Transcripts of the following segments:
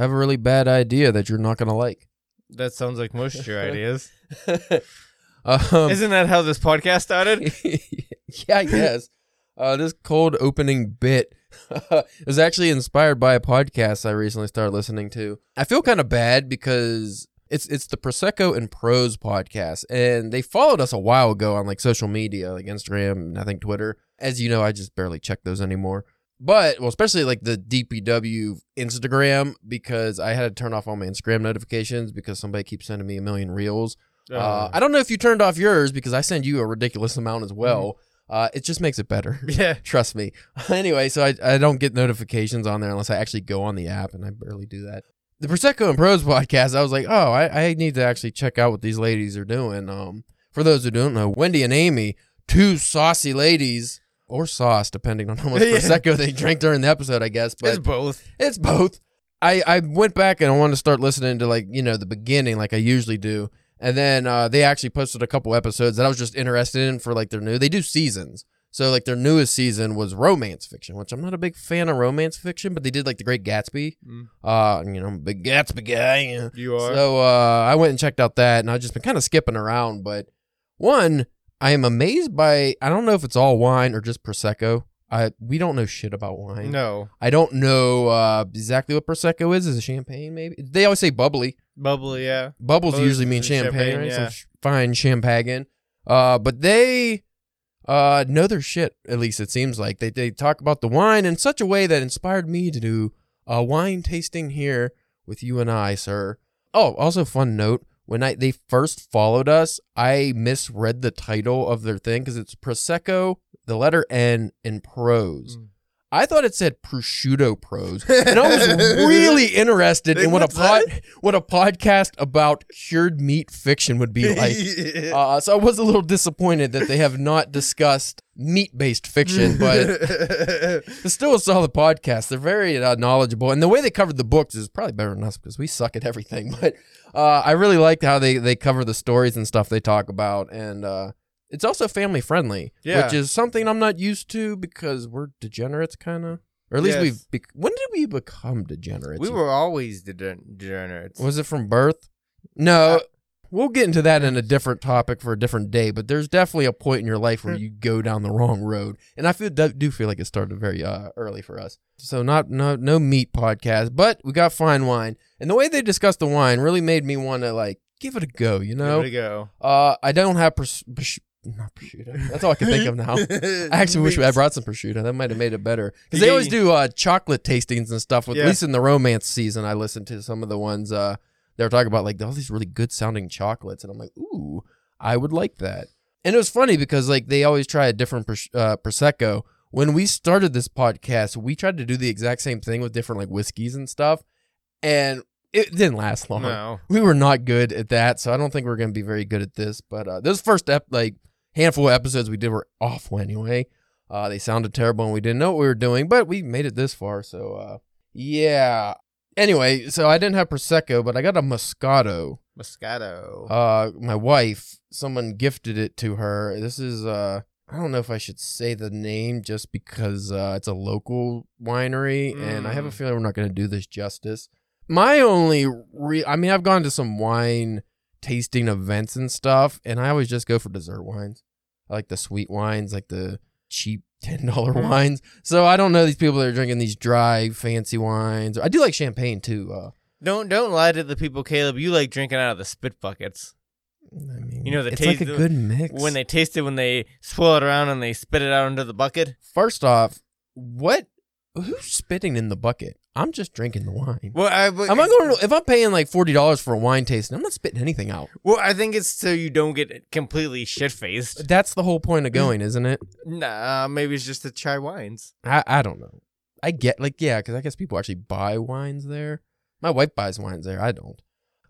I have a really bad idea that you're not gonna like. That sounds like most of your ideas. um, Isn't that how this podcast started? yeah, I guess. Uh, this cold opening bit was actually inspired by a podcast I recently started listening to. I feel kind of bad because it's it's the Prosecco and Prose podcast, and they followed us a while ago on like social media, like Instagram and I think Twitter. As you know, I just barely check those anymore. But well, especially like the DPW Instagram because I had to turn off all my Instagram notifications because somebody keeps sending me a million reels. Uh, I don't know if you turned off yours because I send you a ridiculous amount as well. Uh, it just makes it better. yeah. Trust me. anyway, so I, I don't get notifications on there unless I actually go on the app, and I barely do that. The Prosecco and Prose podcast, I was like, oh, I, I need to actually check out what these ladies are doing. Um, for those who don't know, Wendy and Amy, two saucy ladies, or sauce, depending on how much Yeah. Prosecco they drank during the episode, I guess. But it's both. it's both. I, I went back and I wanted to start listening to like, you know, the beginning like I usually do. And then uh, they actually posted a couple episodes that I was just interested in for like their new. They do seasons. So like their newest season was romance fiction, which I'm not a big fan of romance fiction, but they did like The Great Gatsby. Mm. Uh, you know, I'm a big Gatsby guy. You are. So uh, I went and checked out that, and I've just been kind of skipping around. But one, I am amazed by. I don't know if it's all wine or just prosecco. I we don't know shit about wine. no. I don't know uh, exactly what prosecco is. Is it champagne? Maybe they always say bubbly. Bubbly, yeah. Bubbles Bubbles usually mean champagne, champagne, right? yeah. Some fine champagne. Uh, but they uh know their shit. At least it seems like they they talk about the wine in such a way that inspired me to do a wine tasting here with you and I, sir. Oh, also fun note. When I they first followed us, I misread the title of their thing because it's Prosecco, the letter N, in prose. Mm. I thought it said prosciutto pros, and I was really interested in what a pod, what a podcast about cured meat fiction would be like. Uh, so I was a little disappointed that they have not discussed meat-based fiction, but it's still a solid podcast. They're very uh, knowledgeable, and the way they covered the books is probably better than us because we suck at everything. But uh, I really liked how they they cover the stories and stuff they talk about, and uh, it's also family friendly, Yeah. which is something I'm not used to because we're degenerates, kind of. Or at least Yes. we've. Bec- when did we become degenerates? we were always degen- degenerates. Was it from birth? No. Uh, we'll get into that in a different topic for a different day, but there's definitely a point in your life where you go down the wrong road. And I feel do feel like it started very uh, early for us. So not no no meat podcast, but we got fine wine. And the way they discussed the wine really made me want to like give it a go, you know? Give it a go. Uh I don't have not prosciutto. That's all I can think of now. I actually wish I brought some prosciutto. That might have made it better. Because they always do uh, chocolate tastings and stuff. With, At least in the romance season, I listened to some of the ones uh, they were talking about, like all these really good sounding chocolates, and I'm like, ooh, I would like that. And it was funny because like they always try a different uh, prosecco. When we started this podcast, we tried to do the exact same thing with different like whiskeys and stuff, and it didn't last long No. we were not good at that, so I don't think we're gonna be very good at this. But uh, those first ep- like handful of episodes we did were awful anyway. Uh, they sounded terrible and we didn't know what we were doing, but we made it this far, so uh, yeah. Anyway, so I didn't have prosecco, but I got a Moscato. Moscato. Uh, my wife, someone gifted it to her. This is uh. I don't know if I should say the name just because uh, it's a local winery, and I have a Mm. feeling we're not going to do this justice. My only, re- I mean, I've gone to some wine tasting events and stuff, and I always just go for dessert wines. I like the sweet wines, like the cheap ten dollar Mhm. wines. So I don't know these people that are drinking these dry, fancy wines. I do like champagne too. Uh, don't don't lie to the people, Caleb. You like drinking out of the spit buckets. I mean, You know, the taste. it's like a good mix. When they taste it, when they swirl it around and they spit it out into the bucket. First off, what? Who's spitting in the bucket? I'm just drinking the wine. Well, I, I'm not going to, if I'm paying like forty dollars for a wine tasting, I'm not spitting anything out. Well, I think it's so you don't get completely shit faced. That's the whole point of going, isn't it? Nah, maybe it's just to try wines. I I don't know. I get like yeah, because I guess people actually buy wines there. My wife buys wines there. I don't.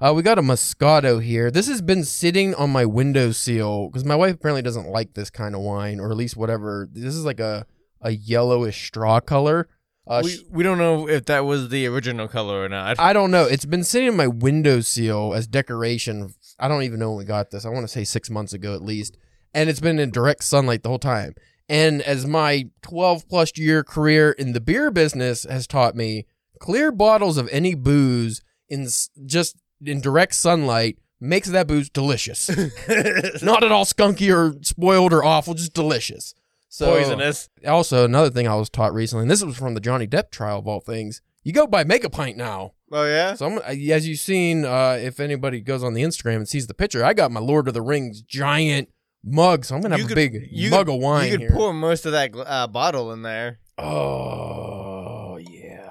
Uh, we got a Moscato here. This has been sitting on my window windowsill because my wife apparently doesn't like this kind of wine, or at least whatever. This is like a a yellowish straw color. Uh, we we don't know if that was the original color or not. I don't know. It's been sitting in my windowsill as decoration. I don't even know when we got this. I want to say six months ago at least. And it's been in direct sunlight the whole time. And as my 12 plus year career in the beer business has taught me, clear bottles of any booze in just in direct sunlight makes that booze delicious. Not at all skunky or spoiled or awful, just delicious. So Poisonous. Also, another thing I was taught recently, and this was from the Johnny Depp trial of all things. You go by make a pint now. Oh yeah. So, I'm, as you've seen, uh, if anybody goes on the Instagram and sees the picture, I got my Lord of the Rings giant mug. So I'm gonna have You a could- big mug could- of wine you could here. pour most of that uh, bottle in there. oh yeah,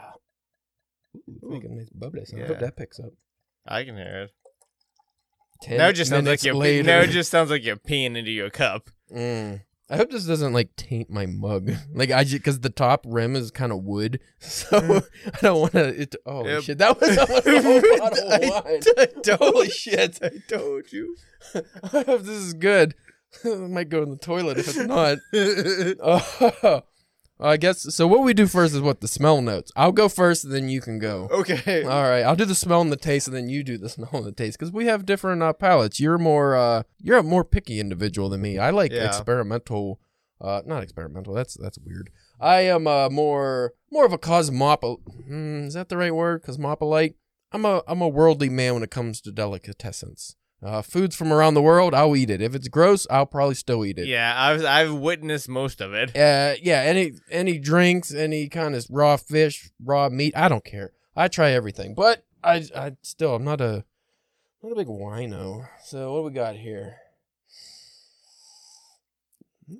Ooh, making nice bubbly sound. I Yeah. hope that picks up. I can hear it. Ten Now it just sounds like you're later. now it just sounds like you're peeing into your cup. Mm. I hope this doesn't like taint my mug. Like I just because the top rim is kind of wood, so mm. I don't want to. It, oh Yep. shit, that was a whole bottle of wine. I told- Holy shit! I told you. I hope this is good. I might go in the toilet if it's not. Oh, I guess so. What we do first is what the smell notes. I'll go first, and then you can go. okay. All right, I'll do the smell and the taste, and then you do the smell and the taste because we have different uh, palates. You're more, uh, you're a more picky individual than me. I like Yeah. experimental, uh, not experimental. That's that's weird. I am uh, more more of a cosmop. Hmm, is that the right word? Cosmopolite. I'm a I'm a worldly man when it comes to delicatessens. Uh, foods from around the world, I'll eat it. If it's gross, I'll probably still eat it. Yeah, I've I've witnessed most of it. Uh, yeah, any any drinks, any kind of raw fish, raw meat, I don't care. I try everything, but I I still I'm not a not a big wino. So what do we got here?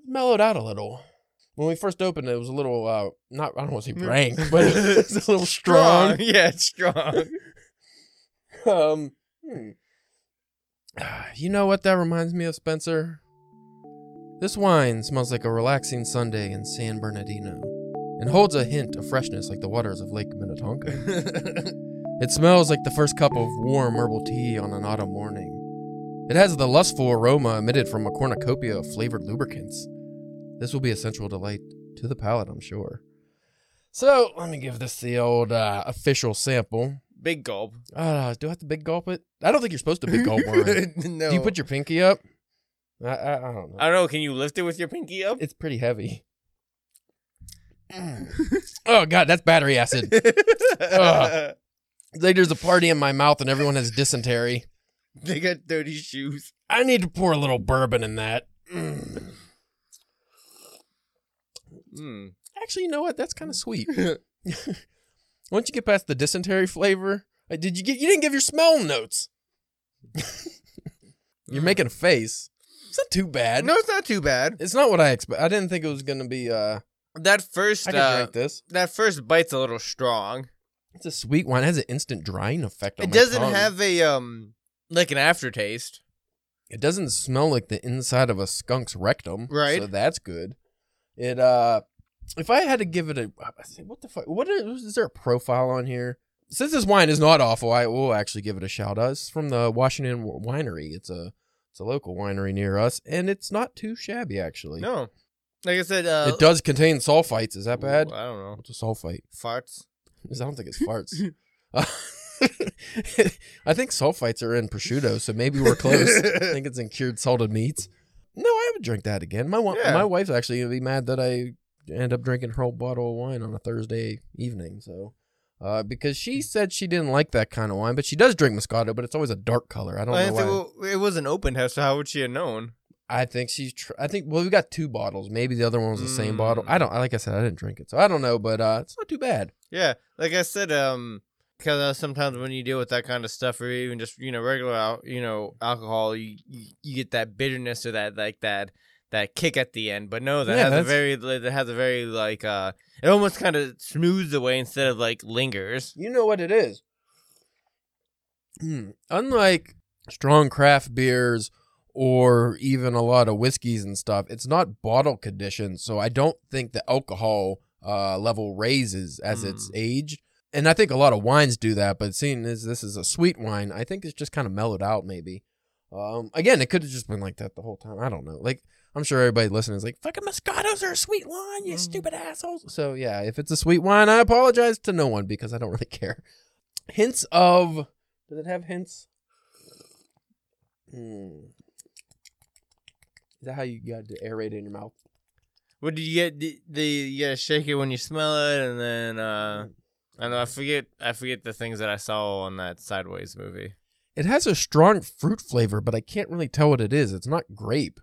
Mellowed out a little. When we first opened it, it was a little uh not I don't want to say rank, but it was a little strong. Yeah, it's strong. Um, hmm. you know what that reminds me of, Spencer? This wine smells like a relaxing Sunday in San Bernardino and holds a hint of freshness like the waters of Lake Minnetonka. it smells like the first cup of warm herbal tea on an autumn morning. It has the lustful aroma emitted from a cornucopia of flavored lubricants. This will be a sensual delight to the palate, I'm sure. So, let me give this the old uh, official sample. Big gulp. Uh, do I have to big gulp it? I don't think you're supposed to big gulp wine. no. Do you put your pinky up? I, I, I don't know. I don't know. Can you lift it with your pinky up? It's pretty heavy. oh god, that's battery acid. Ugh. It's there's a party in my mouth and everyone has dysentery. they got dirty shoes. I need to pour a little bourbon in that. Mm. Mm. Actually, you know what? That's kind of sweet. Once you get past the dysentery flavor, did you get? You didn't give your smell notes. You're making a face. It's not too bad. No, it's not too bad. It's not what I expect. I didn't think it was gonna be. uh That first, I could uh, drink this. that first bite's a little strong. It's a sweet wine. It has an instant drying effect. On It my doesn't tongue. have a um like an aftertaste. It doesn't smell like the inside of a skunk's rectum. Right. So that's good. It uh, if I had to give it a, I say, what the fuck? What is, is there a profile on here? Since this wine is not awful, I will actually give it a shout out. It's from the Washington Winery. It's a it's a local winery near us, and it's not too shabby actually. No, like I said, uh, It does contain sulfites. Is that bad? I don't know. What's a sulfite? Farts. I don't think it's farts. Uh, I think sulfites are in prosciutto, so maybe we're close. I think it's in cured salted meats. No, I would drink that again. My wa- Yeah. my wife's actually gonna be mad that I end up drinking her whole bottle of wine on a Thursday evening. So, uh, because she said she didn't like that kind of wine, but she does drink Moscato, but it's always a dark color. I don't I know why. well, it was an open house, so how would she have known? I think she's. Tr- I think. Well, we got two bottles. Maybe the other one was the same Mm. bottle. I don't. Like I said, I didn't drink it, so I don't know. But uh, it's not too bad. Yeah, like I said, um, because uh, sometimes when you deal with that kind of stuff, or even just you know regular, al- you know, alcohol, you, you you get that bitterness or that like that that kick at the end. But no, that Yeah, has a very that has a very like uh, it almost kind of smooths away instead of like lingers. You know what it is. Hmm. Unlike strong craft beers or even a lot of whiskeys and stuff, it's not bottle conditioned, so I don't think the alcohol uh, level raises as it's Mm. aged. And I think a lot of wines do that, but seeing as this is a sweet wine, I think it's just kind of mellowed out. Maybe. Um, again, it could have just been like that the whole time. I don't know. Like I'm sure everybody listening is like, "Fucking Moscatos are a sweet wine, you Mm. stupid assholes." So yeah, if it's a sweet wine, I apologize to no one because I don't really care. Hints of does it have hints? Hmm. Is that how you got to aerate it in your mouth? What did you get? The, the you gotta shake it when you smell it, and then uh, I know. I forget. I forget the things that I saw on that Sideways movie. It has a strong fruit flavor, but I can't really tell what it is. It's not grape.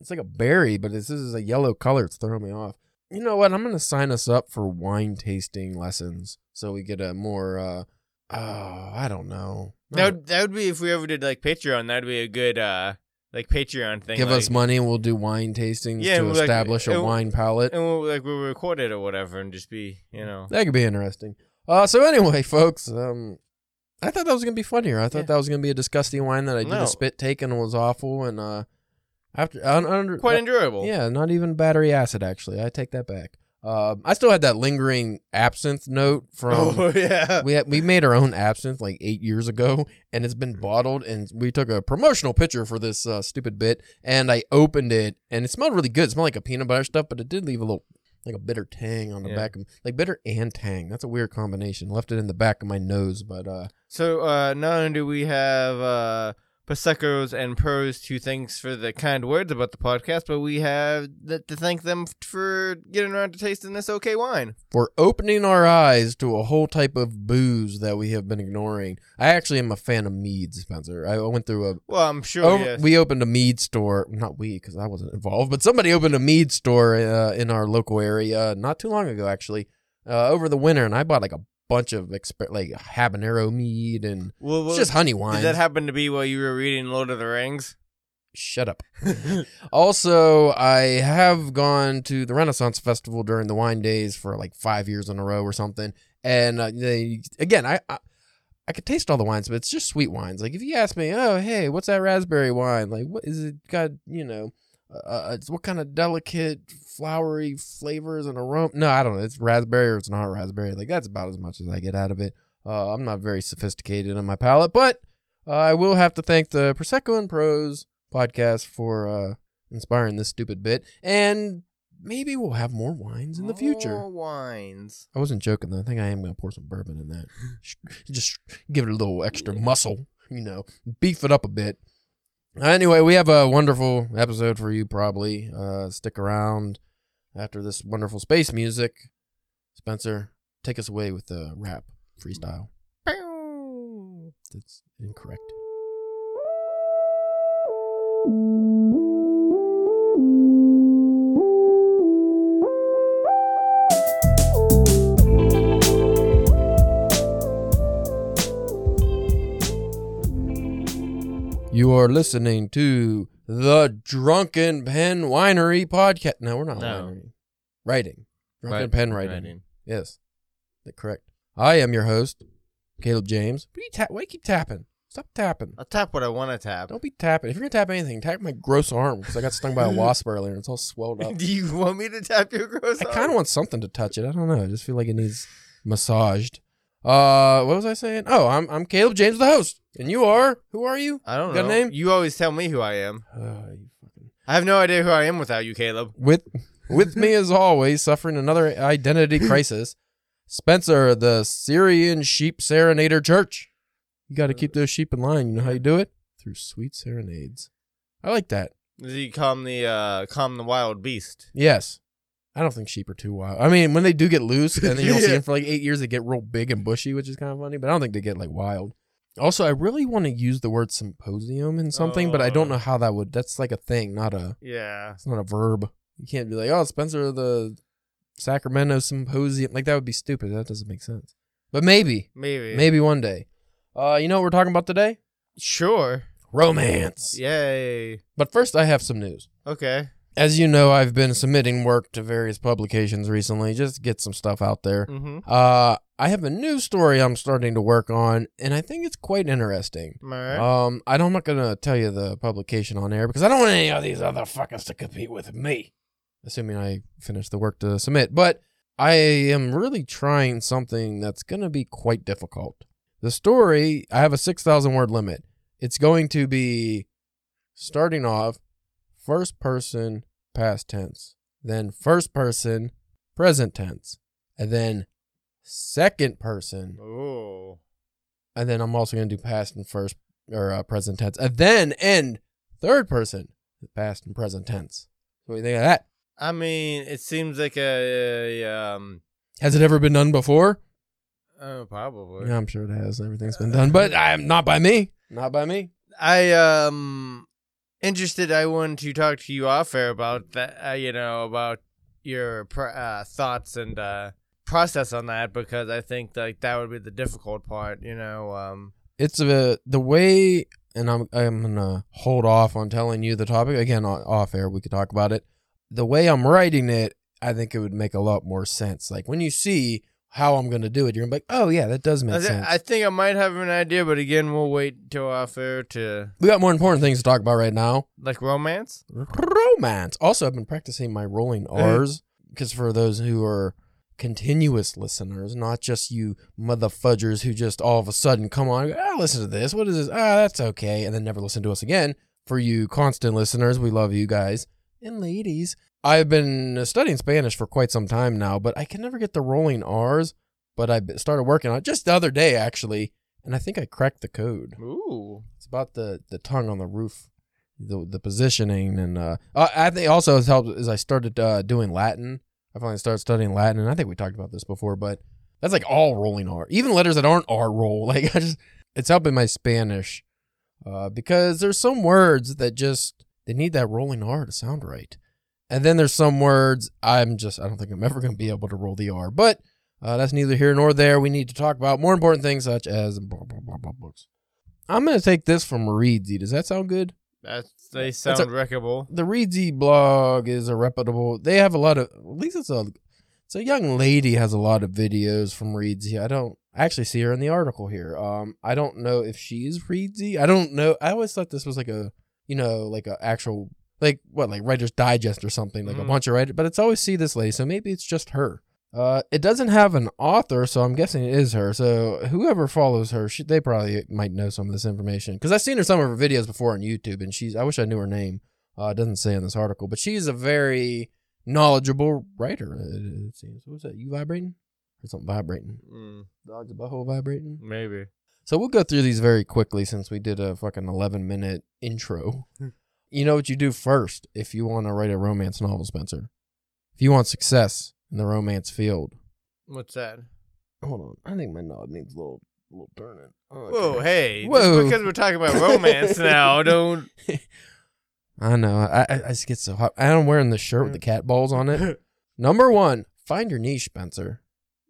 It's like a berry, but this is a yellow color. It's throwing me off. You know what? I'm gonna sign us up for wine tasting lessons so we get a more. uh Oh, I don't know. That would, that would be if we ever did like Patreon. That'd be a good uh like Patreon thing. Give like, us money and we'll do wine tastings Yeah, to we'll, like, establish a wine palate. and we'll like we'll record it or whatever, and just be you know. That could be interesting. Uh, so anyway, folks, um, I thought that was gonna be funnier. I thought Yeah. that was gonna be a disgusting wine that I did No. a spit take and it was awful. And uh, after un, under, Quite uh, enjoyable. yeah, not even battery acid actually. I take that back. Um, I still had that lingering absinthe note from. Oh yeah. We had, we made our own absinthe like eight years ago, and it's been bottled. And we took a promotional picture for this uh, stupid bit, and I opened it, and it smelled really good. It smelled like a peanut butter stuff, but it did leave a little like a bitter tang on the Yeah. back of like bitter and tang. That's a weird combination. Left it in the back of my nose, but uh, So uh not only do we have uh Prosecco's and Prose to thanks for the kind words about the podcast, but we have th- to thank them for getting around to tasting this okay wine. for opening our eyes to a whole type of booze that we have been ignoring. I actually am a fan of mead, Spencer. I went through a Well, I'm sure. Oh, yes. we opened a mead store. Not we, because I wasn't involved, but somebody opened a mead store uh, in our local area not too long ago, actually, uh, over the winter, and I bought like a bunch of exper- like habanero mead and well, well, it's just honey wine. did that happen to be while you were reading Lord of the Rings? Shut up. Also, I have gone to the Renaissance Festival during the wine days for like five years in a row or something, and uh, they again, I. I I could taste all the wines, but it's just sweet wines. Like if you ask me, oh hey, what's that raspberry wine? Like what is it got? You know, uh, it's what kind of delicate, flowery flavors and aroma? No, I don't know. It's raspberry or it's not raspberry. Like that's about as much as I get out of it. Uh, I'm not very sophisticated on my palate, but uh, I will have to thank the Prosecco and Prose podcast for uh, inspiring this stupid bit, and maybe we'll have more wines in the future. More wines. I wasn't joking though. I think I am gonna pour some bourbon in that. Just give it a little extra muscle, you know, beef it up a bit. Anyway, we have a wonderful episode for you. Probably uh, stick around after this wonderful space music. Spencer, take us away with the rap freestyle. That's incorrect. You are listening to the Drunken Pen Winery podcast. No, we're not No. winery. Writing. Drunken Right, Pen writing. Yes. That's correct. I am your host, Caleb James. What you ta- why you keep tapping? Stop tapping. I'll tap what I want to tap. Don't be tapping. If you're gonna tap anything, tap my gross arm because I got stung by a wasp earlier and it's all swelled up. Do you want me to tap your gross? Arm? I kind of want something to touch it. I don't know. I just feel like it needs massaged. Uh, what was I saying? Oh, I'm I'm Caleb James, the host, and you are. Who are you? I don't Got a know. name? You always tell me who I am. Uh, you fucking I have no idea who I am without you, Caleb. with with me as always, suffering another identity crisis. Spencer, the Syrian Sheep Serenader Church. You got to keep those sheep in line. You know how you do it through sweet serenades. I like that. Does he calm the uh calm the wild beast? Yes. I don't think sheep are too wild. I mean, when they do get loose and then you don't see them for like eight years, they get real big and bushy, which is kind of funny, but I don't think they get like wild. Also, I really want to use the word symposium in something, but I don't Oh. know how that would. That's like a thing, not a. Yeah. It's not a verb. You can't be like, oh, Spencer the Sacramento Symposium. Like that would be stupid. That doesn't make sense. But maybe, Maybe. maybe one day. Uh, you know what we're talking about today? Sure. Romance. Yay. But first, I have some news. Okay. As you know, I've been submitting work to various publications recently, just to get some stuff out there. Mm-hmm. Uh, I have a new story I'm starting to work on, and I think it's quite interesting. Right. Um, I don't- I'm not gonna tell you the publication on air because I don't want any of these other fuckers to compete with me. Assuming I finish the work to submit, but I am really trying something that's gonna be quite difficult. The story, I have a six thousand word limit. It's going to be starting off first person past tense, then first person present tense, and then second person oh. and then I'm also going to do past and first or uh, present tense, and then end third person, past and present tense. What do you think of that? I mean, it seems like a, a, um. Has it ever been done before? Oh, probably. Yeah, I'm sure it has. Everything's been done, but I'm not by me. Not by me. I um interested. I wanted to talk to you off air about that. Uh, you know about your pr- uh, thoughts and uh, process on that because I think like that would be the difficult part. You know. Um. It's a the way, and I'm I'm gonna hold off on telling you the topic again off air. We could talk about it. The way I'm writing it, I think it would make a lot more sense. Like when you see how I'm gonna do it, you're gonna be like, oh yeah, that does I, make sense. I think I might have an idea, but again, we'll wait till off air to we got more important things to talk about right now. like romance. romance. Also, I've been practicing my rolling R's because for those who are continuous listeners, not just you motherfudgers who just all of a sudden come on, ah, listen to this. What is this? Ah, that's okay, and then never listen to us again. For you constant listeners, we love you guys and ladies. I've been studying Spanish for quite some time now, but I can never get the rolling R's. But I started working on it just the other day, actually, and I think I cracked the code. Ooh. It's about the the tongue on the roof, the the positioning, and uh, uh, I think also has helped as I started uh, doing Latin. I finally started studying Latin, and I think we talked about this before, but that's like all rolling R, even letters that aren't R roll. Like I just, it's helping my Spanish uh, because there's some words that just they need that rolling R to sound right, and then there's some words I'm just I don't think I'm ever going to be able to roll the R, but. Uh, that's neither here nor there. We need to talk about more important things such as blah, blah, blah, blah, books. I'm going to take this from Reedsy. Does that sound good? That's they sound a- wreckable. The Reedsy blog is a reputable. They have a lot of. At least it's a. It's a young lady has a lot of videos from Reedsy. I don't I actually see her in the article here. Um, I don't know if she's Reedsy. I don't know. I always thought this was like a, you know, like a actual like what like Writer's Digest or something like a Mhm. bunch of writers. But it's always see this lady. So maybe it's just her. Uh, it doesn't have an author, so I'm guessing it is her. So whoever follows her, she, they probably might know some of this information because I've seen her some of her videos before on YouTube, and she's. I wish I knew her name. Uh, it doesn't say in this article, but she's a very knowledgeable writer. It, it seems. What was that? You vibrating or something vibrating? Mm, Dog's butthole vibrating. maybe. So we'll go through these very quickly since we did a fucking 11 minute intro. you know what you do first if you want to write a romance novel, Spencer? If you want success in the romance field. What's that? Hold on. I think my knob needs a little, little turning. Oh, okay. Whoa, hey! just Whoa. because we're talking about romance now, don't. I know. I, I, I just get so hot. I'm wearing the shirt with the mm. cat balls on it. Number one, find your niche, Spencer.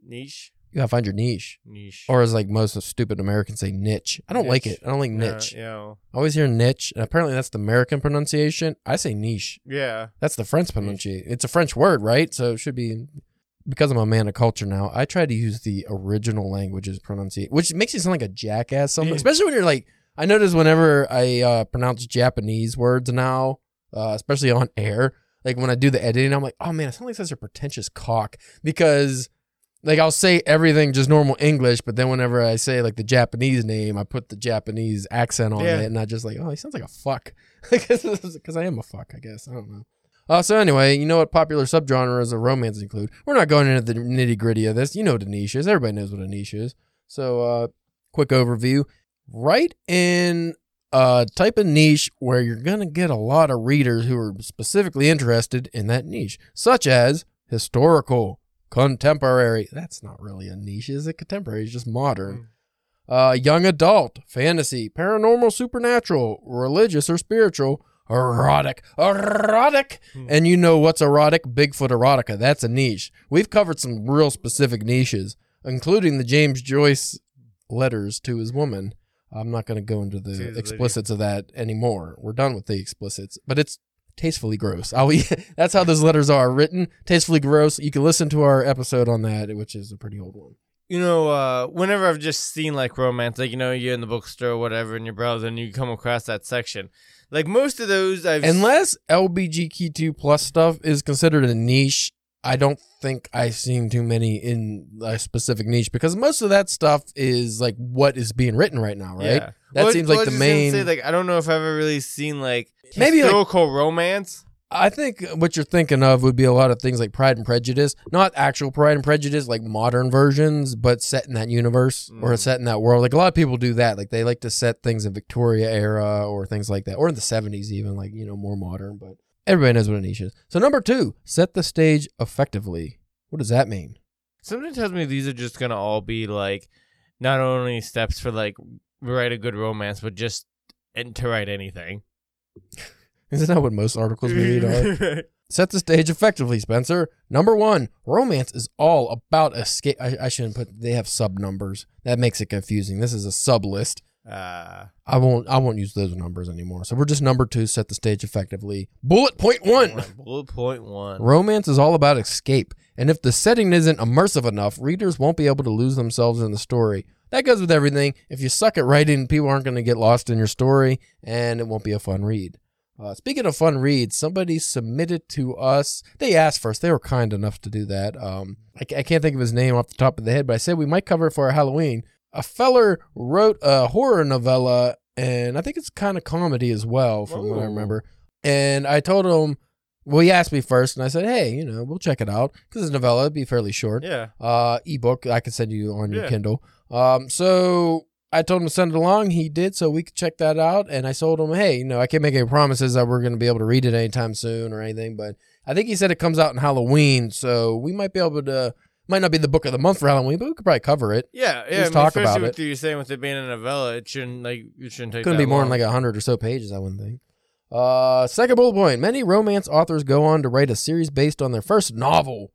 Niche. You gotta find your niche. Niche. Or as like most of stupid Americans say, niche. I don't like it. I don't like niche. Yeah. I always hear niche, and apparently that's the American pronunciation. I say niche. Yeah. That's the French pronunciation. It's a French word, right? So it should be because I'm a man of culture now. I try to use the original language's pronunciation, which makes you sound like a jackass. Something, Yeah. especially when you're like, I notice whenever I uh, pronounce Japanese words now, uh, especially on air, like when I do the editing, I'm like, oh man, I sound like such a pretentious cock because. Like I'll say everything just normal English, but then whenever I say like the Japanese name, I put the Japanese accent on Yeah. it, and I just like, oh, he sounds like a fuck, because I am a fuck, I guess. I don't know. Uh, so anyway, you know what popular subgenres of romance include? We're not going into the nitty gritty of this. You know what a niche is. Everybody knows what a niche is. So, uh, quick overview. Write in a type of niche where you're gonna get a lot of readers who are specifically interested in that niche, such as historical, contemporary. That's not really a niche, is it? Contemporary is just modern. Uh, young adult, fantasy, paranormal, supernatural, religious or spiritual, erotic, erotic. Hmm. And you know what's erotic? Bigfoot erotica. That's a niche. We've covered some real specific niches, including the James Joyce letters to his woman. I'm not going to go into the explicits of that anymore. We're done with the explicits, but it's tastefully gross. I'll, that's how those letters are written. Tastefully gross. You can listen to our episode on that, which is a pretty old one. You know, uh, whenever I've just seen like romance, like you know, you're in the bookstore or whatever, and you're browsing, and you come across that section. Like most of those, I've Unless LBGQ2 plus stuff is considered a niche, I don't think I've seen too many in a specific niche because most of that stuff is like what is being written right now, right? Yeah. That Well, seems well, like the was just gonna main. Say, like I don't know if I've ever really seen like Maybe, like- historical romance. I think what you're thinking of would be a lot of things like Pride and Prejudice, not actual Pride and Prejudice, like modern versions, but set in that universe or Mm. set in that world. Like a lot of people do that. Like they like to set things in Victoria era or things like that, or in the 70s even, like you know more modern. But everybody knows what a niche is. So number two, set the stage effectively. What does that mean? Something tells me these are just gonna all be like not only steps for like write a good romance, but just and to write anything. Isn't that what most articles we read are? Set the stage effectively, Spencer. Number one, romance is all about escape. I, I shouldn't put. They have sub numbers. That makes it confusing. This is a sub list. Uh, I won't. I won't use those numbers anymore. So we're just number two. Set the stage effectively. Bullet point one. bullet point one. Romance is all about escape, and if the setting isn't immersive enough, readers won't be able to lose themselves in the story. That goes with everything. If you suck at writing, people aren't going to get lost in your story, and it won't be a fun read. Uh, speaking of fun reads, somebody submitted to us. They asked first. They were kind enough to do that. Um, I, I can't think of his name off the top of the head, but I said we might cover it for our Halloween. A feller wrote a horror novella, and I think it's kind of comedy as well, from what I remember. And I told him, well, he asked me first, and I said, hey, you know, we'll check it out because it's a novella. It'd be fairly short Yeah. uh, ebook I could send you on your Yeah. Kindle. Um, so I told him to send it along. He did, so we could check that out. And I told him, hey, you know, I can't make any promises that we're going to be able to read it anytime soon or anything, but I think he said it comes out in Halloween, so we might be able to. Might not be the book of the month for Halloween, but we could probably cover it. Yeah, yeah. Just I mean, talk especially about with it. you saying with it being a novella, it shouldn't like it shouldn't take. Couldn't that be more long. than like a hundred or so pages, I wouldn't think. Uh, second bullet point: Many romance authors go on to write a series based on their first novel.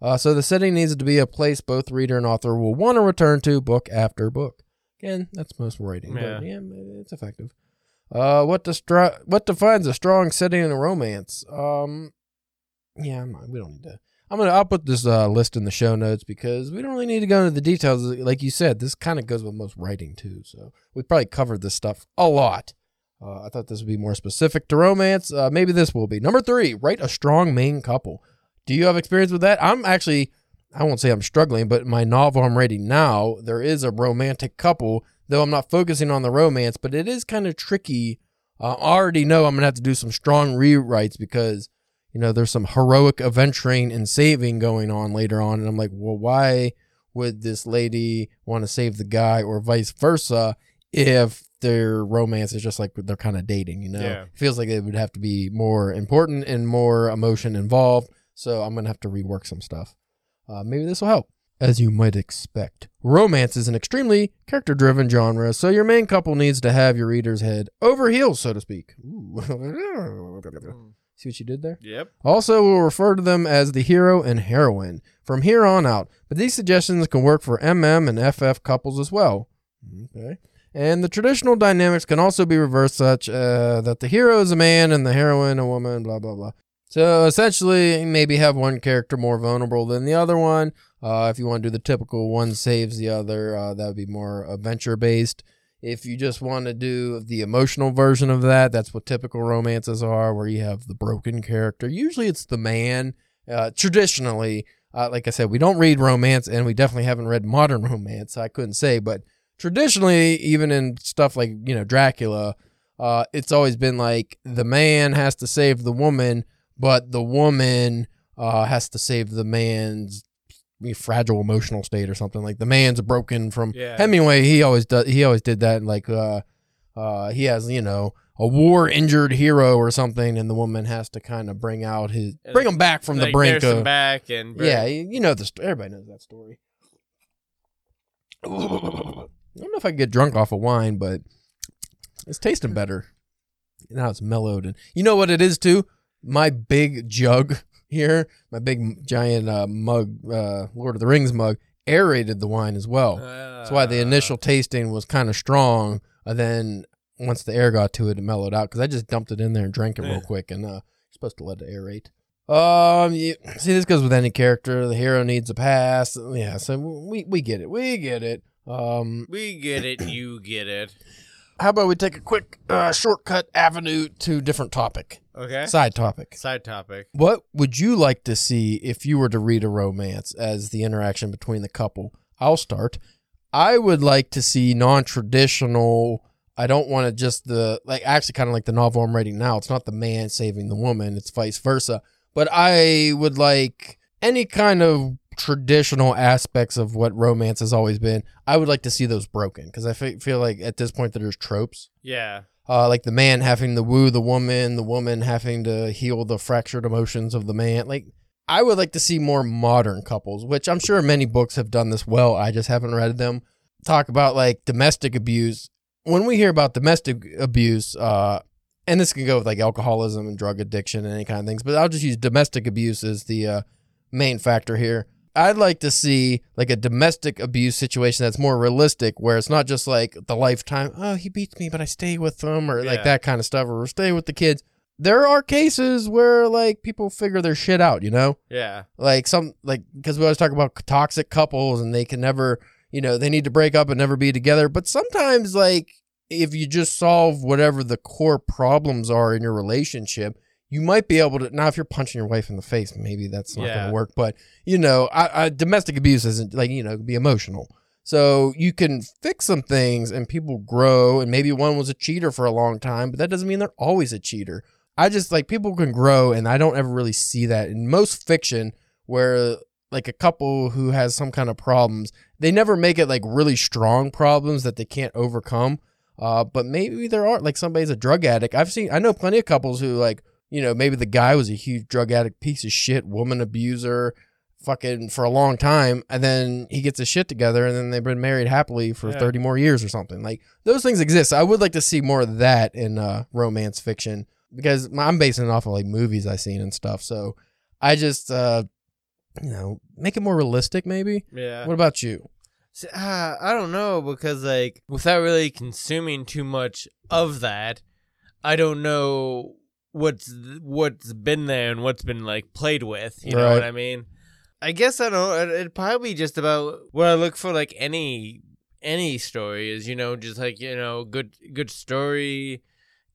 Uh, so the setting needs to be a place both reader and author will want to return to book after book. Again, that's most writing, Yeah. but yeah, it's effective. Uh, what destri- what defines a strong setting in a romance? Um, yeah, not, we don't need to. I'm gonna I'll put this uh, list in the show notes because we don't really need to go into the details. Like you said, this kind of goes with most writing too. So we probably covered this stuff a lot. Uh, I thought this would be more specific to romance. Uh, maybe this will be number three. Write a strong main couple. Do you have experience with that? I'm actually, I won't say I'm struggling, but my novel I'm writing now, there is a romantic couple. Though I'm not focusing on the romance, but it is kind of tricky. Uh, I already know I'm gonna have to do some strong rewrites because you know there's some heroic adventuring and saving going on later on, and I'm like, well, why would this lady want to save the guy, or vice versa, if their romance is just like they're kind of dating? You know, Yeah. it feels like it would have to be more important and more emotion involved. So I'm gonna have to rework some stuff. Uh, maybe this will help. As you might expect, romance is an extremely character driven genre, so your main couple needs to have your reader's head over heels, so to speak. See what you did there? Yep. Also, we'll refer to them as the hero and heroine from here on out, but these suggestions can work for MM and FF couples as well. Okay. And the traditional dynamics can also be reversed, such uh, that the hero is a man and the heroine a woman, blah, blah, blah. So essentially, maybe have one character more vulnerable than the other one. Uh, if you want to do the typical one saves the other, uh, that would be more adventure based. If you just want to do the emotional version of that, that's what typical romances are, where you have the broken character. Usually it's the man. Uh, traditionally, uh, like I said, we don't read romance and we definitely haven't read modern romance. I couldn't say, but traditionally, even in stuff like, you know, Dracula, uh, it's always been like the man has to save the woman, but the woman uh, has to save the man's fragile emotional state or something like the man's broken from Yeah. Hemingway he always does he always did that like uh uh he has you know a war injured hero or something and the woman has to kind of bring out his And bring him back from the brink of back and yeah you you know the everybody knows that story. I don't know if I can get drunk off of wine but it's tasting better. Now it's mellowed and you know what it is too? My big jug here my big giant uh, mug uh Lord of the Rings mug aerated the wine as well that's why the Uh, initial tasting was kind of strong, and then once the air got to it, it mellowed out. Because I just dumped it in there and drank it real quick, and uh, you're supposed to let it aerate. Um, you, see, this goes with any character. The hero needs a pass. Yeah, so we we get it. We get it. Um, We get it. You get it. How about we take a quick uh, shortcut avenue to different topic, Okay. side topic. Side topic. What would you like to see if you were to read a romance as the interaction between the couple? I'll start. I would like to see non-traditional. I don't want to just the like actually kind of like the novel I'm writing now. It's not the man saving the woman. It's vice versa. But I would like any kind of traditional aspects of what romance has always been. I would like to see those broken because I feel like at this point that there's tropes Yeah. uh, like the man having to woo the woman, the woman having to heal the fractured emotions of the man. Like I would like to see more modern couples, which I'm sure many books have done this well. I just haven't read them. Talk about like domestic abuse. When we hear about domestic abuse, uh, and this can go with like alcoholism and drug addiction and any kind of things, but I'll just use domestic abuse as the uh, main factor here. I'd like to see like a domestic abuse situation that's more realistic, where it's not just like the lifetime. Oh, he beats me, but I stay with him, or like that kind of stuff, or stay with the kids. There are cases where like people figure their shit out, you know, Yeah. like some like because we always talk about toxic couples and they can never, you know, they need to break up and never be together. But sometimes like if you just solve whatever the core problems are in your relationship, you might be able to. Now, if you're punching your wife in the face, maybe that's not going to work. But you know, I, I, domestic abuse isn't like you know, be emotional. So you can fix some things and people grow. And maybe one was a cheater for a long time, but that doesn't mean they're always a cheater. I just like people can grow, and I don't ever really see that in most fiction where like a couple who has some kind of problems, they never make it like really strong problems that they can't overcome. Uh, but maybe there are like somebody's a drug addict. I've seen, I know plenty of couples who like, you know, maybe the guy was a huge drug addict, piece of shit, woman abuser, fucking for a long time, and then he gets his shit together, and then they've been married happily for Yeah. thirty more years or something. Like those things exist. I would like to see more of that in uh, romance fiction because I'm basing it off of like movies I've seen and stuff. So I just, uh, you know, make it more realistic. Maybe. Yeah. What about you? See, uh, I don't know because like without really consuming too much of that, I don't know what's what's been there and what's been like played with. You know what I mean? I guess I don't. it- It'd probably just about what I look for like any any story is you know just like you know good good story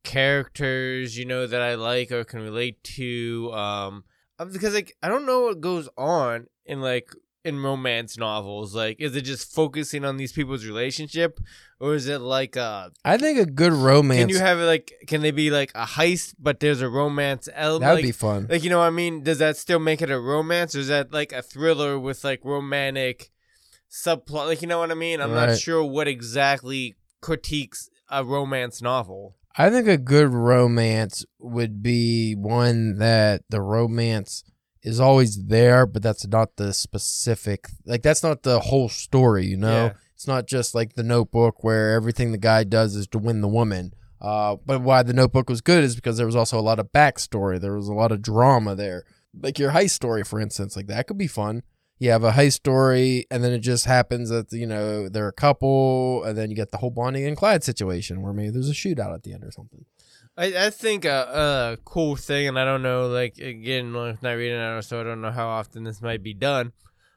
characters you know that I like or can relate to um uh, because like I don't know what goes on in like in romance novels? Like is it just focusing on these people's relationship or is it like a? I think a good romance can you have it like can they be like a heist but there's a romance element that would like, be fun. like you know what I mean? Does that still make it a romance or is that like a thriller with like romantic subplot? Like you know what I mean? I'm not sure what exactly critiques a romance novel. I think a good romance would be one that the romance is always there, but that's not the specific. Like that's not the whole story, you know. Yeah. It's not just like the Notebook where everything the guy does is to win the woman. Uh, but why the Notebook was good is because there was also a lot of backstory. There was a lot of drama there. Like your heist story, for instance, like that could be fun. You have a heist story, and then it just happens that you know they're a couple, and then you get the whole Bonnie and Clyde situation where maybe there's a shootout at the end or something. I, I think a, a cool thing, and I don't know, like again, like, not reading it, so I don't know how often this might be done,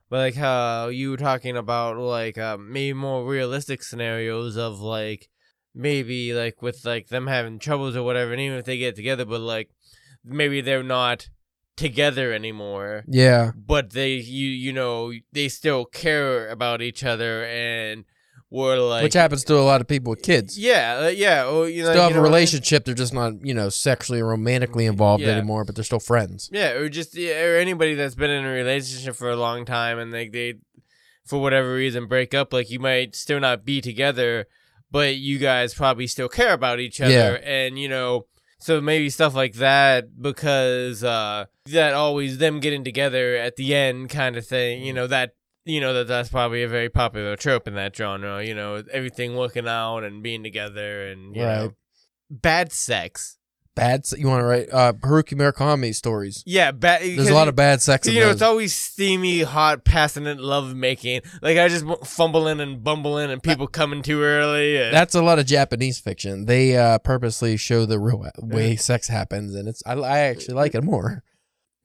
but like how you were talking about, like uh, maybe more realistic scenarios of like maybe like with like them having troubles or whatever, and even if they get together, but like maybe they're not together anymore, Yeah, but they you you know they still care about each other and were like which happens to a lot of people with kids. yeah uh, yeah or you know Still have you know a what I mean? relationship. They're just not, you know, sexually or romantically involved Yeah. anymore, but they're still friends. Yeah, or just yeah, or anybody that's been in a relationship for a long time and like they, for whatever reason, break up. Like you might still not be together, but you guys probably still care about each other, Yeah. and you know, so maybe stuff like that because uh that always them getting together at the end kind of thing. You know that. You know that that's probably a very popular trope in that genre. You know everything working out and being together, and you know Right. bad sex. Bad. se- You want to write uh, Haruki Murakami stories? Yeah, bad. There's a lot of bad sex. in you know, those. it's always steamy, hot, passionate love making. Like I just fumbling and bumbling, and people coming too early. And, That's a lot of Japanese fiction. They uh, purposely show the real way sex happens, and it's I, I actually like it more.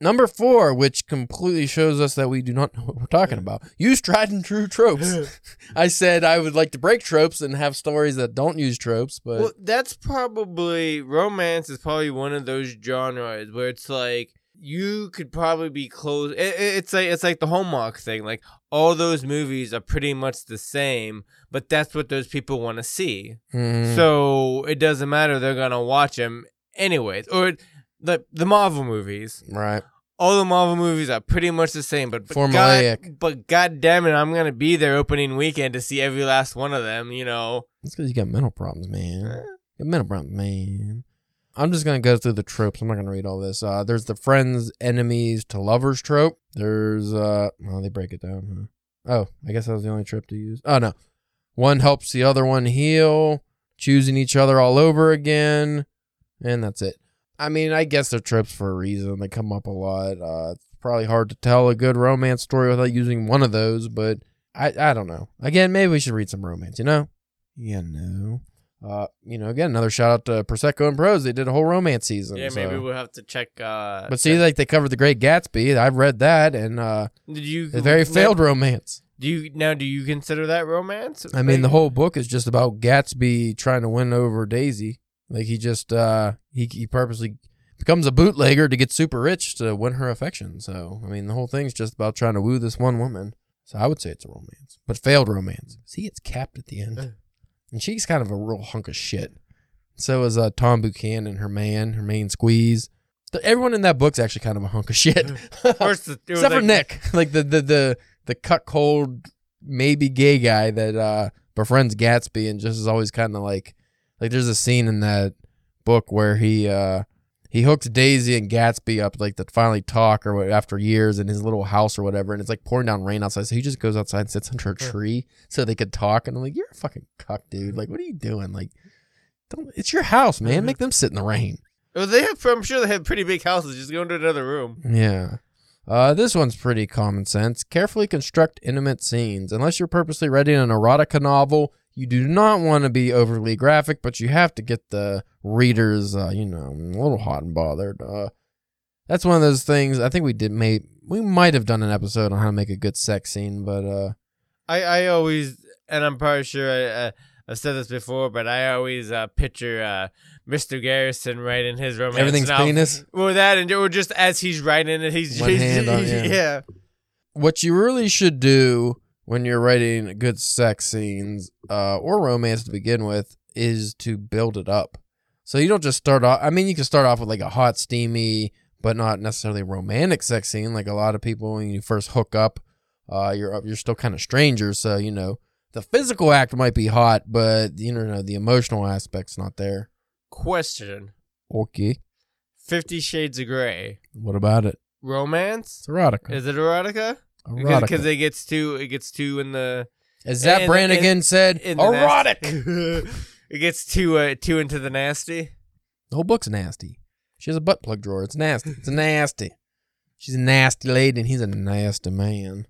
Number four, which completely shows us that we do not know what we're talking about. Use tried and true tropes. I said I would like to break tropes and have stories that don't use tropes, but well, that's probably romance is probably one of those genres where it's like you could probably be close. It, it- it's like it's like the Hallmark thing. Like all those movies are pretty much the same, but that's what those people want to see. Mhm. So it doesn't matter; they're gonna watch them anyways. Or the the Marvel movies. right. all the Marvel movies are pretty much the same, but, but Formulaic. God, but god damn it, I'm gonna be there opening weekend to see every last one of them. You know, That's because you got mental problems, man. You got mental problems, man. I'm just gonna go through the tropes. I'm not gonna read all this. Uh, there's the friends, enemies to lovers trope. There's uh, well, they break it down. Huh? Oh, I guess that was the only trope to use. Oh no, one helps the other one heal, choosing each other all over again, and that's it. I mean, I guess they're tropes for a reason. They come up a lot. Uh, it's probably hard to tell a good romance story without using one of those, but I I don't know. Again, maybe we should read some romance. You know? Yeah, no. Uh, you know, again, another shout out to Prosecco and Prose. They did a whole romance season. Yeah, so- maybe we'll have to check. Uh, But see, like they covered the Great Gatsby. I've read that, and uh, did you a very now- failed romance. Do you now? Do you consider that romance? I mean, the whole book is just about Gatsby trying to win over Daisy. Like he just uh, he he purposely becomes a bootlegger to get super rich to win her affection. So I mean, the whole thing's just about trying to woo this one woman. So I would say it's a romance, but failed romance. See, it's capped at the end, and she's kind of a real hunk of shit. So is uh, Tom Buchanan, and her man, her main squeeze. The, everyone in that book's actually kind of a hunk of shit. First, the- it Except for like- Nick, like the the the the cut cold, maybe gay guy that uh befriends Gatsby and just is always kind of like like there's a scene in that book where he uh he hooks Daisy and Gatsby up like to finally talk or what, after years in his little house or whatever, and it's like pouring down rain outside, so he just goes outside and sits under a tree so they could talk. And I'm like, you're a fucking cuck, dude. Like, what are you doing? Like, don't. It's your house, man. Make them sit in the rain. Well, they have. I'm sure they have pretty big houses. Just go into another room. Yeah. Uh, this one's pretty common sense. Carefully construct intimate scenes. Unless you're purposely writing an erotica novel, you do not want to be overly graphic, but you have to get the readers, uh, you know, a little hot and bothered. Uh, that's one of those things. I think we did. May we might have done an episode on how to make a good sex scene, but uh, I I always, and I'm probably sure I, uh, I've said this before, but I always uh, picture uh, Mr. Garrison writing his romance. Everything's novel. penis? Well, that and or just as he's writing it, he's One he's- hand on- yeah. yeah. what you really should do when you're writing good sex scenes uh, or romance to begin with is to build it up. So you don't just start off. I mean, you can start off with like a hot, steamy, but not necessarily romantic sex scene. Like a lot of people, when you first hook up, uh, you're you're still kind of strangers. So you know the physical act might be hot, but you know the emotional aspect's not there. Question: Okay, Fifty Shades of Grey what about it? romance? It's erotica. Is it erotica? Because it gets too it gets too in the As Zapp in- Brannigan said, in the erotic. it gets too uh, too into the nasty. The whole book's nasty. She has a butt plug drawer. It's nasty. It's nasty. She's a nasty lady, and he's a nasty man.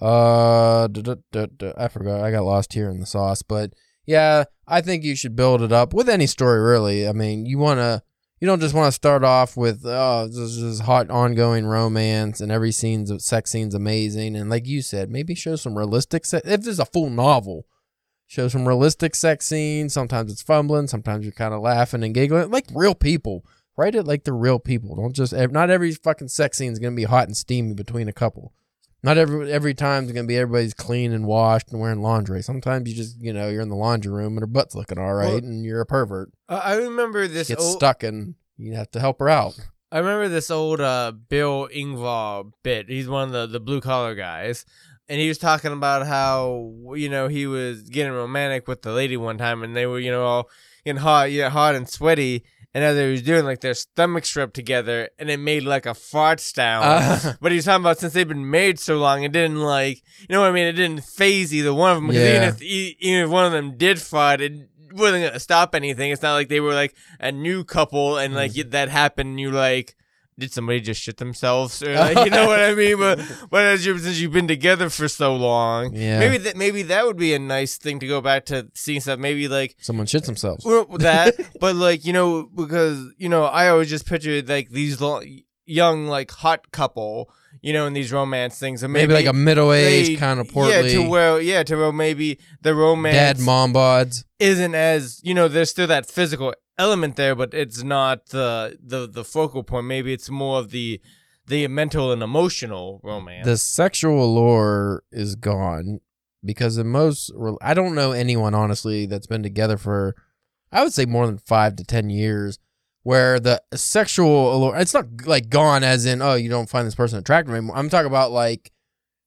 Uh. I forgot. I got lost here in the sauce, but yeah, I think you should build it up with any story. Really, I mean, you want to. You don't just want to start off with oh this is hot ongoing romance and every scene's sex scene's amazing. And like you said maybe show some realistic se- if there's a full novel show some realistic sex scenes. Sometimes it's fumbling sometimes you're kind of laughing and giggling. Like real people. Write it like they're real people. Don't just not every fucking sex scene is going to be hot and steamy between a couple not every every time is going to be everybody's clean and washed and wearing laundry sometimes you just you know you're in the laundry room and her butt's looking all right Well- and you're a pervert Uh, I remember this gets old, stuck and you have to help her out I remember this old uh, Bill Engvall bit. He's one of the, the blue collar guys. And he was talking about how, you know, he was getting romantic with the lady one time and they were, you know, all getting hot, yeah, hot and sweaty. And as they was doing, like, their stomachs rubbed together and it made, like, a fart sound. Uh, but he's talking about since they've been married so long, it didn't, like, you know what I mean? It didn't phase either one of them. Because even, if, even if one of them did fart, it wasn't to stop anything. It's not like they were, like, a new couple and, like, Mm. that happened and you, like, did somebody just shit themselves or like, you know what I mean? But but as you since you've been together for so long, Yeah. maybe that maybe that would be a nice thing to go back to seeing stuff. Maybe like someone shits themselves well, that, but like you know because you know I always just picture like these young like hot couple, you know, in these romance things, and maybe, maybe, like a middle-aged kind of portly Yeah, to where yeah, to where maybe the romance dad mom bods isn't as you know there's still that physical element there but it's not the the the focal point. Maybe it's more of the the mental and emotional romance. The sexual allure is gone because in most i don't know anyone honestly that's been together for i would say more than five to ten years where the sexual allure it's not like gone as in oh you don't find this person attractive anymore. I'm talking about like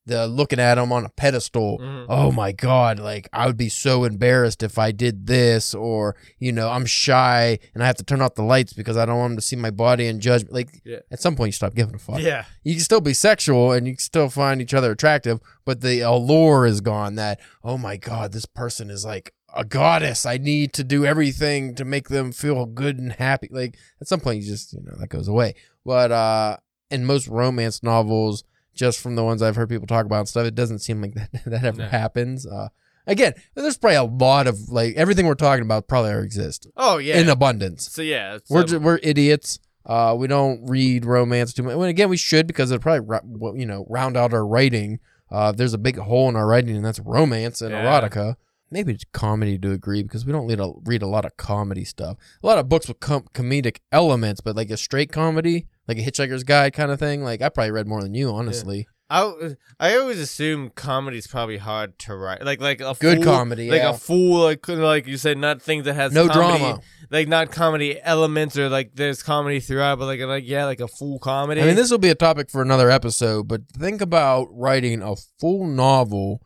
the looking at them on a pedestal. Mhm. Oh my god, like I would be so embarrassed if I did this, or you know, I'm shy and I have to turn off the lights because I don't want them to see my body and judge. Like Yeah. at some point, you stop giving a fuck. Yeah. You can still be sexual and you can still find each other attractive, but the allure is gone. That oh my god, this person is like a goddess. I need to do everything to make them feel good and happy. Like at some point, you just you know that goes away. But uh, in most romance novels, just from the ones I've heard people talk about and stuff, it doesn't seem like that that ever No. happens. Uh, again, there's probably a lot of like everything we're talking about probably already exists Oh yeah. in abundance. so yeah. We're um, ju- we're idiots. Uh, we don't read romance too much. Well, again, we should because it probably you know round out our writing. Uh, there's a big hole in our writing, and that's romance and Yeah. erotica. Maybe it's comedy to agree because we don't read a, read a lot of comedy stuff. A lot of books with com- comedic elements, but like a straight comedy, like a Hitchhiker's Guide kind of thing. Like I probably read more than you, honestly. I I always assume comedy's probably hard to write. Like like a Good full, comedy, like yeah. a full like like you said, not things that has No comedy, drama. like not comedy elements or like there's comedy throughout, but like like yeah, like a full comedy. I mean, this will be a topic for another episode, but think about writing a full novel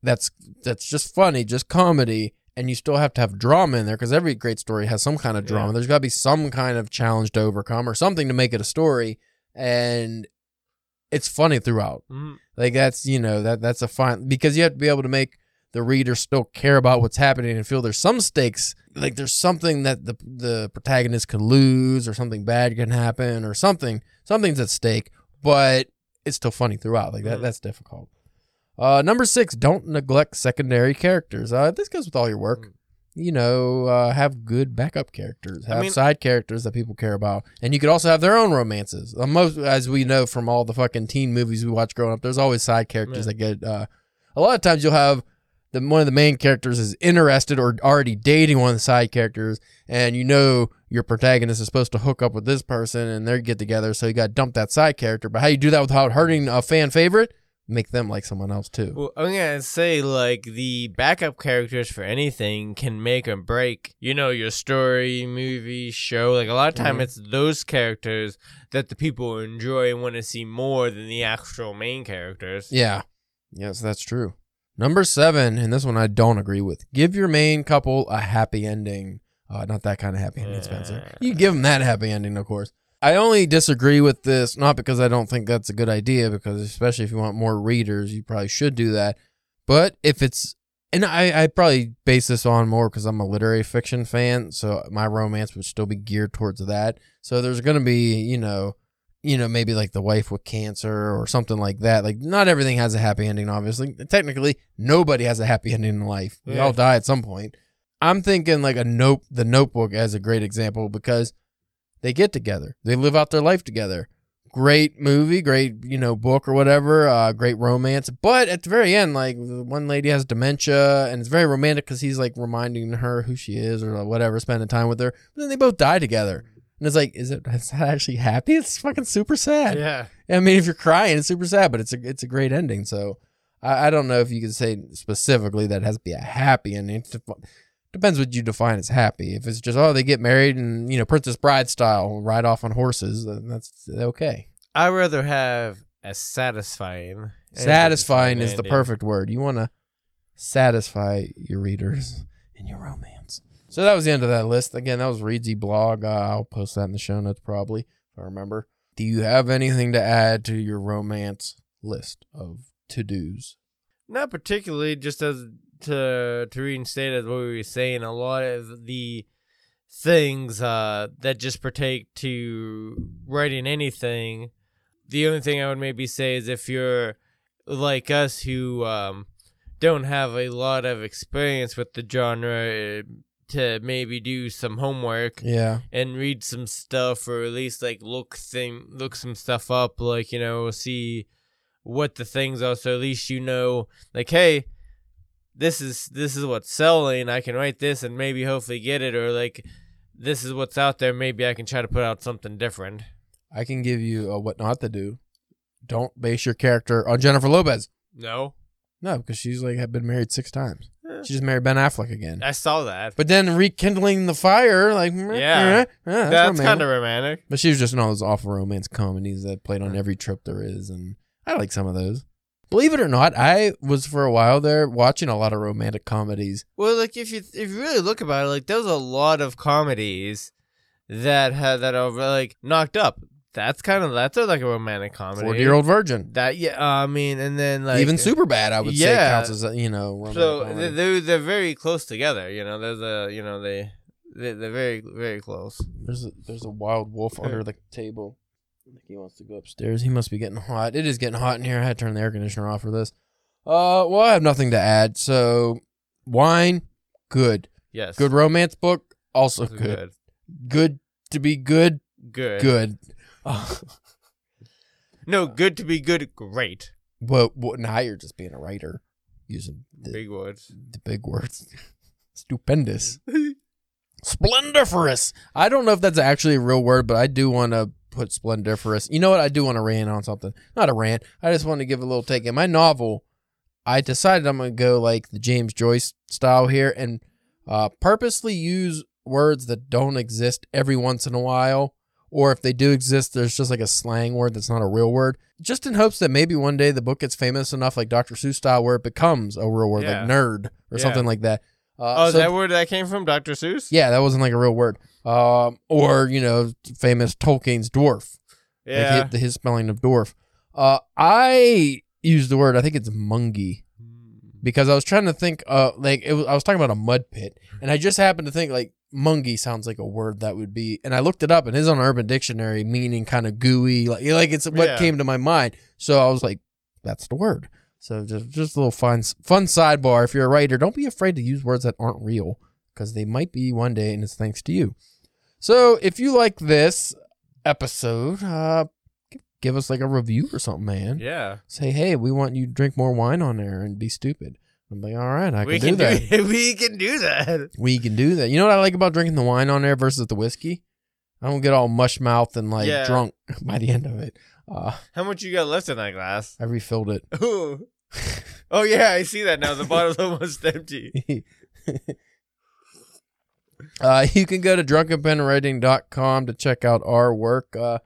that's that's just funny, just comedy, and you still have to have drama in there because every great story has some kind of drama. Yeah. There's got to be some kind of challenge to overcome or something to make it a story, and it's funny throughout. Mhm. Like that's you know that that's a fine because you have to be able to make the reader still care about what's happening and feel there's some stakes. Like there's something that the the protagonist could lose or something bad can happen or something something's at stake, but it's still funny throughout. Like that Mhm. that's difficult. Uh, number six, don't neglect secondary characters. Uh, this goes with all your work. You know, uh, have good backup characters. I Have mean- side characters that people care about, and you could also have their own romances. Uh, most, as we know from all the fucking teen movies we watch growing up, there's always side characters Yeah. that get. Uh, a lot of times you'll have the one of the main characters is interested or already dating one of the side characters, and you know your protagonist is supposed to hook up with this person, and they get together, so you got to dump that side character. But how you do that without hurting a fan favorite? Make them like someone else too. Well, I'm gonna say like the backup characters for anything can make or break. You know your story, movie, show. Like a lot of time, Mhm. it's those characters that the people enjoy and want to see more than the actual main characters. Yeah. Yes, that's true. Number seven, and this one I don't agree with. Give your main couple a happy ending. Uh, not that kind of happy ending, Spencer. You give them that happy ending, of course. I only disagree with this, not because I don't think that's a good idea, because especially if you want more readers, you probably should do that. But if it's, and I, I probably base this on more because I'm a literary fiction fan, so my romance would still be geared towards that. So there's going to be, you know, you know, maybe like the wife with cancer or something like that. Like, not everything has a happy ending, obviously. Technically, nobody has a happy ending in life. We Yeah. all die at some point. I'm thinking like a note, the Notebook as a great example because they get together, they live out their life together. Great movie, great you know book or whatever, uh, great romance. But at the very end, like one lady has dementia, and it's very romantic because he's like reminding her who she is or whatever, spending time with her. But then they both die together, and it's like, is it is that actually happy? It's fucking super sad. Yeah. I mean, if you're crying, it's super sad, but it's a it's a great ending. So I, I don't know if you can say specifically that it has to be a happy ending. Depends what you define as happy. If it's just oh they get married and you know Princess Bride style ride off on horses, then that's okay. I'd rather have a satisfying. Satisfying is the perfect word. You want to satisfy your readers in your romance. So that was the end of that list. Again, that was Reedsy blog. Uh, I'll post that in the show notes probably if I remember. Do you have anything to add to your romance list of to dos? Not particularly, just as to to reinstate as what we were saying, a lot of the things uh, that just partake to writing anything. The only thing I would maybe say is if you're like us who um, don't have a lot of experience with the genre, uh, to maybe do some homework Yeah. and read some stuff or at least like look thing look some stuff up like you know see what the things are so at least you know like hey this is this is what's selling i can write this and maybe hopefully get it or like this is what's out there maybe i can try to put out something different I can give you a what not to do. Don't base your character on Jennifer Lopez. no No, because she's like had been married six times. Eh. She just married Ben Affleck again. i saw that But then rekindling the fire, like Yeah. eh, that's, that's romantic. kind of romantic But she was just in all those awful romance comedies that played on every trip there is, and I like some of those. Believe it or not, I was for a while there watching a lot of romantic comedies. Well, like if you if you really look about it, like there's a lot of comedies that have that are like knocked up. That's kind of that's a, like a romantic comedy. Forty Year Old Virgin, That yeah, uh, I mean, and then like even super bad, I would say counts as a, you know. Romantic So comedy. they're they're- they're very close together. You know, there's a you know they they they're very very close. There's a there's a wild wolf under the table. Think he wants to go upstairs. He must be getting hot. It is getting hot in here. I had to turn the air conditioner off for this. Uh, well, I have nothing to add. So, wine, good. Yes, Good romance book, also Good. good. Good. Good to be good, Good. good. Uh, No, good to be good. Great. well, well, now you're just being a writer using the, Big words. the big words. Stupendous. Splendiferous. I don't know if that's actually a real word, but I do want to put splendiferous. You know what? I do want to rant on something. Not a rant. I just want to give a little take. In my novel, I decided I'm going to go like the James Joyce style here and uh, purposely use words that don't exist every once in a while. Or if they do exist, there's just like a slang word that's not a real word. Just in hopes that maybe one day the book gets famous enough, like Dr. Seuss style, where it becomes a real word, Yeah. like nerd or Yeah. something like that. Uh, Oh, is so that where that came from? Dr. Seuss? yeah, that wasn't like a real word. Um, or you know, famous Tolkien's dwarf. Like Yeah. his, his spelling of dwarf. Uh, I use the word. I think it's mungy because I was trying to think. Uh, like it was, I was talking about a mud pit, and I just happened to think like mungy sounds like a word that would be. And I looked it up, and it's on Urban Dictionary, meaning kind of gooey. Like like it's what Yeah. came to my mind. So I was like, that's the word. So just just a little fun fun sidebar. If you're a writer, don't be afraid to use words that aren't real because they might be one day, and it's thanks to you. So if you like this episode, uh, give us like a review or something, man. Yeah. Say, hey, we want you to drink more wine on there and be stupid. I'm like, all right, I we can, do that. Do, we can do that. we can do that. You know what I like about drinking the wine on there versus the whiskey? I don't get all mush mouth and like Yeah. drunk by the end of it. Uh, How much you got left in that glass? I refilled it. Ooh. Oh yeah, I see that now. The bottle's almost empty. uh, you can go to drunkenpenwriting.com to check out our work. Uh,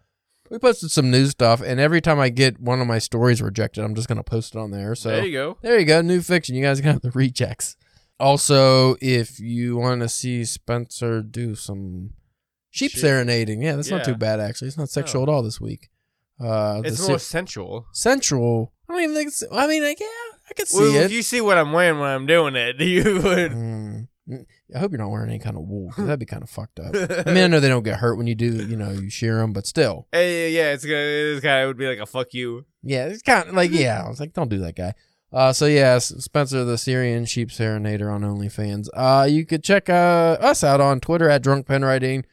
we posted some new stuff, and every time I get one of my stories rejected, I'm just going to post it on there. So there you go. There you go, new fiction. You guys have the rechecks. Also, if you want to see Spencer do some sheep Sheep. serenading, yeah, that's not too bad actually. It's not sexual Oh. at all this week. Uh, It's more se- sensual. sensual. I don't even think. It's, I mean, like, yeah, I could see Well, it. if you see what I'm wearing when I'm doing it, you would. Mm. I hope you're not wearing any kind of wool 'cause that'd be kind of fucked up. I mean, I know they don't get hurt when you do, you know, you shear them, but still, Hey, yeah, it's gonna. It's kind of would be like a fuck you. yeah, it's kind of like, yeah, I was like, don't do that, guy. Uh, so yeah, Spencer the Syrian Sheep Serenader on OnlyFans. Uh, you could check uh, us out on Twitter at Drunk Pen Writing,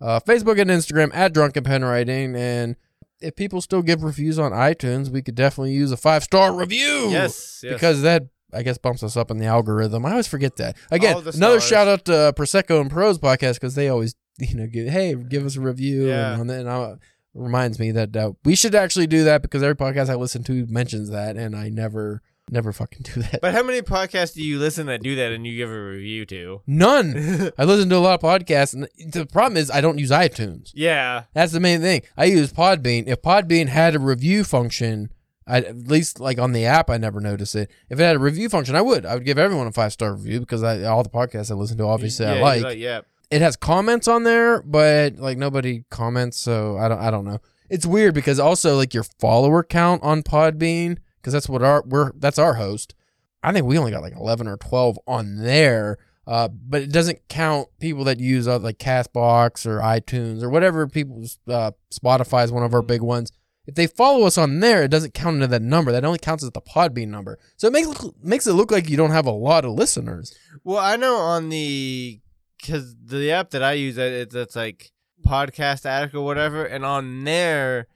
uh, Facebook and Instagram at Drunken Pen Writing, and if people still give reviews on iTunes, we could definitely use a five star review. Yes, yes. because that I guess bumps us up in the algorithm. I always forget that. Again, another shout out to uh, Prosecco and Prose podcast because they always you know give hey give us a review Yeah. and, and uh, reminds me that uh, we should actually do that because every podcast I listen to mentions that and I never never fucking do that. But how many podcasts do you listen that do that and you give a review to? None. I listen to a lot of podcasts and the problem is I don't use iTunes. yeah. That's the main thing. I use Podbean. If Podbean had a review function, I at least like on the app, I never notice it. If it had a review function, I would. I would give everyone a five star review because I, all the podcasts I listen to, obviously, yeah, I you like. Yeah. It has comments on there, but like nobody comments, so I don't. I don't know. It's weird because also like your follower count on Podbean, because that's what our we're that's our host. I think we only got like eleven or twelve on there. Uh, but it doesn't count people that use uh, like Castbox or iTunes or whatever people's uh, Spotify is one of our big ones. If they follow us on there, it doesn't count into that number. That only counts as the Podbean number. So it makes makes it look like you don't have a lot of listeners. Well, I know on the because the app that I use, it's it's like Podcast Addict or whatever, and on there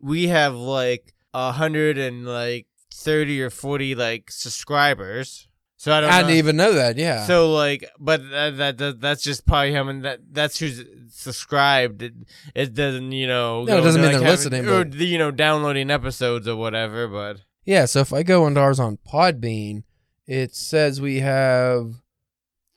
we have like a hundred and like thirty or forty like subscribers. So I don't. I know. didn't even know that. Yeah. So like, but that, that, that that's just probably how many that that's who's subscribed. It, it doesn't you know. No, it doesn't mean like, they're having- listening, or but- you know downloading episodes or whatever. But Yeah, so if I go into ours on Podbean, it says we have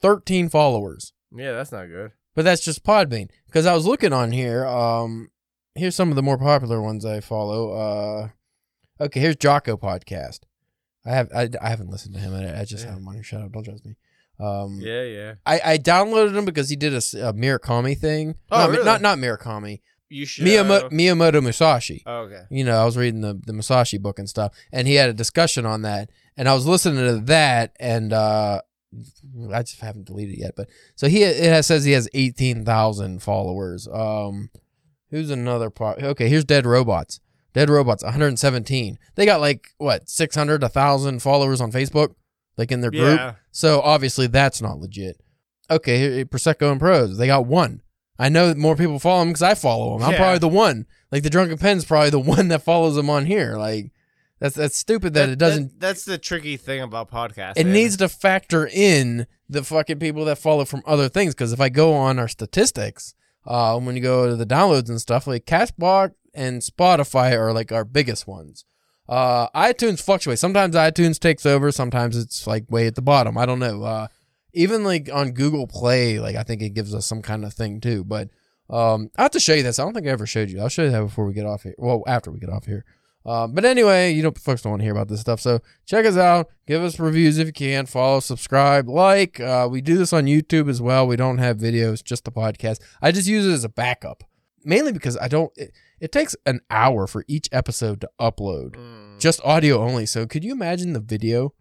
13 followers. yeah, that's not good. But that's just Podbean. Because I was looking on here, um, here's some of the more popular ones I follow. Uh, Okay, here's Jocko podcast. I have I, I haven't listened to him. I, I just Yeah. have him on here. Shut up! Don't judge me. Um, Yeah, yeah. I, I downloaded him because he did a Murakami thing. Oh, not, really? not not Murakami. You should. Miyamoto, Miyamoto Musashi. Oh, okay. You know, I was reading the the Musashi book and stuff, and he had a discussion on that, and I was listening to that, and uh, I just haven't deleted it yet. But so he it has, says he has eighteen thousand followers. Um, who's another part? Okay, here's Dead Robots. Dead Robots, one hundred seventeen. They got like what six hundred, a thousand followers on Facebook, like in their group. Yeah. So obviously that's not legit. Okay, Prosecco and Prose, they got one. I know that more people follow them because I follow them. I'm Yeah. probably the one. Like the Drunken Pen's probably the one that follows them on here. Like that's that's stupid that, it doesn't. that's the tricky thing about podcasts. it needs to factor in the fucking people that follow from other things. Because if I go on our statistics, uh, when you go to the downloads and stuff, like Castbox and Spotify are like our biggest ones. Uh, iTunes fluctuates. Sometimes iTunes takes over. Sometimes it's like way at the bottom. I don't know. Uh, even like on Google Play, like I think it gives us some kind of thing too. But um, I have to show you this. I don't think I ever showed you. I'll show you that before we get off here. Well, after we get off here. Uh, but anyway, you know, folks don't want to hear about this stuff. So check us out. Give us reviews if you can. Follow, subscribe, like. Uh, we do this on YouTube as well. We don't have videos, just the podcast. I just use it as a backup, mainly because I don't. It, it takes an hour for each episode to upload, Mm. just audio only. So could you imagine the video?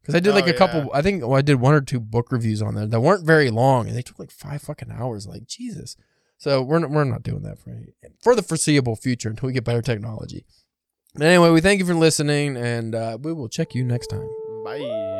Because I did Oh, like a yeah. couple. I think well, I did one or two book reviews on there that weren't very long, and they took like five fucking hours. Like Jesus. So we're not, we're not doing that for any, for the foreseeable future until we get better technology. But anyway, we thank you for listening, and uh, we will check you next time. Bye.